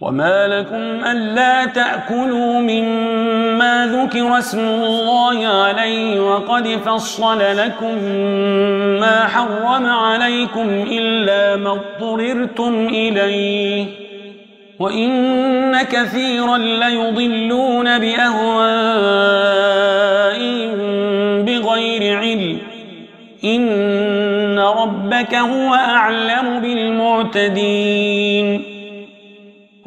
وما لكم ألا تأكلوا مما ذكر اسم الله عليه وقد فصل لكم ما حرم عليكم إلا ما اضطررتم إليه وإن كثيرا ليضلون بأهوائهم بغير علم إن ربك هو أعلم بالمعتدين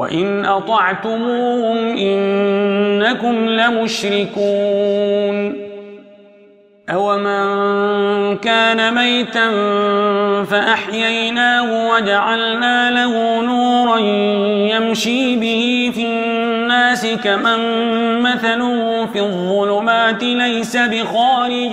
وإن أطعتموهم إنكم لمشركون أومن كان ميتا فأحييناه وجعلنا له نورا يمشي به في الناس كمن مثله في الظلمات ليس بخارج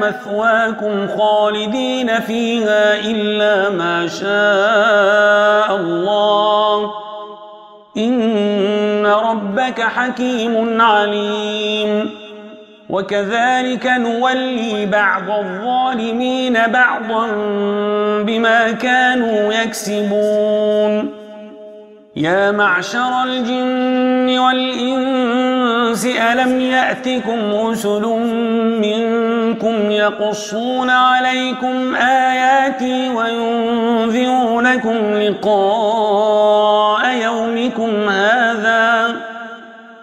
مثواكم خالدين فيها إلا ما شاء الله إن ربك حكيم عليم. وكذلك نولي بعض الظالمين بعضا بما كانوا يكسبون. يا معشر الجن والإنس ألم يأتكم رسل منكم يقصون عليكم آياتي وينذرونكم لقاء يومكم هذا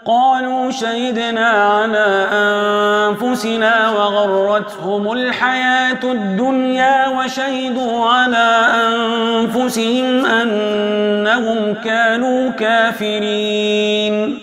قالوا شهدنا على أنفسنا وغرتهم الحياة الدنيا وشهدوا على أنفسهم أنهم كانوا كافرين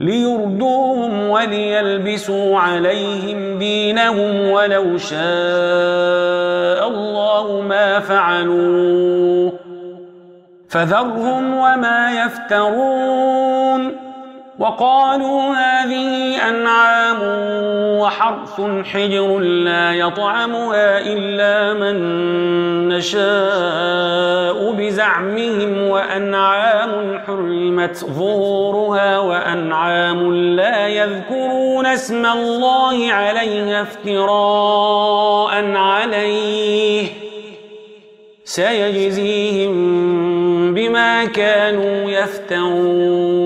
ليردوهم وليلبسوا عليهم دينهم ولو شاء الله ما فعلوه فذرهم وما يفترون. وقالوا هذه أنعام وحرث حجر لا يطعمها إلا من نشاء بزعمهم وأنعام حرمت ظهورها وأنعام لا يذكرون اسم الله عليها افتراء عليه. سيجزيهم بما كانوا يفترون.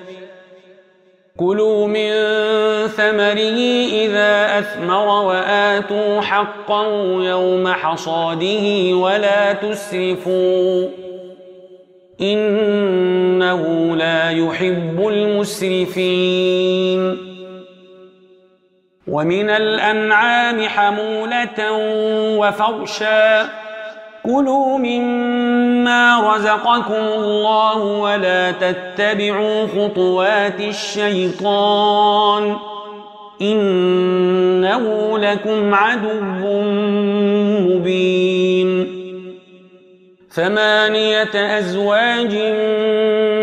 كلوا من ثمره إذا أثمر وآتوا حقا يوم حصاده ولا تسرفوا إنه لا يحب المسرفين. ومن الأنعام حمولة وفرشا كلوا مما رزقكم الله ولا تتبعوا خطوات الشيطان إنه لكم عدو مبين ثمانية أزواج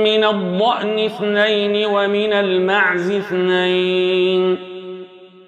من الضأن اثنين ومن المعز اثنين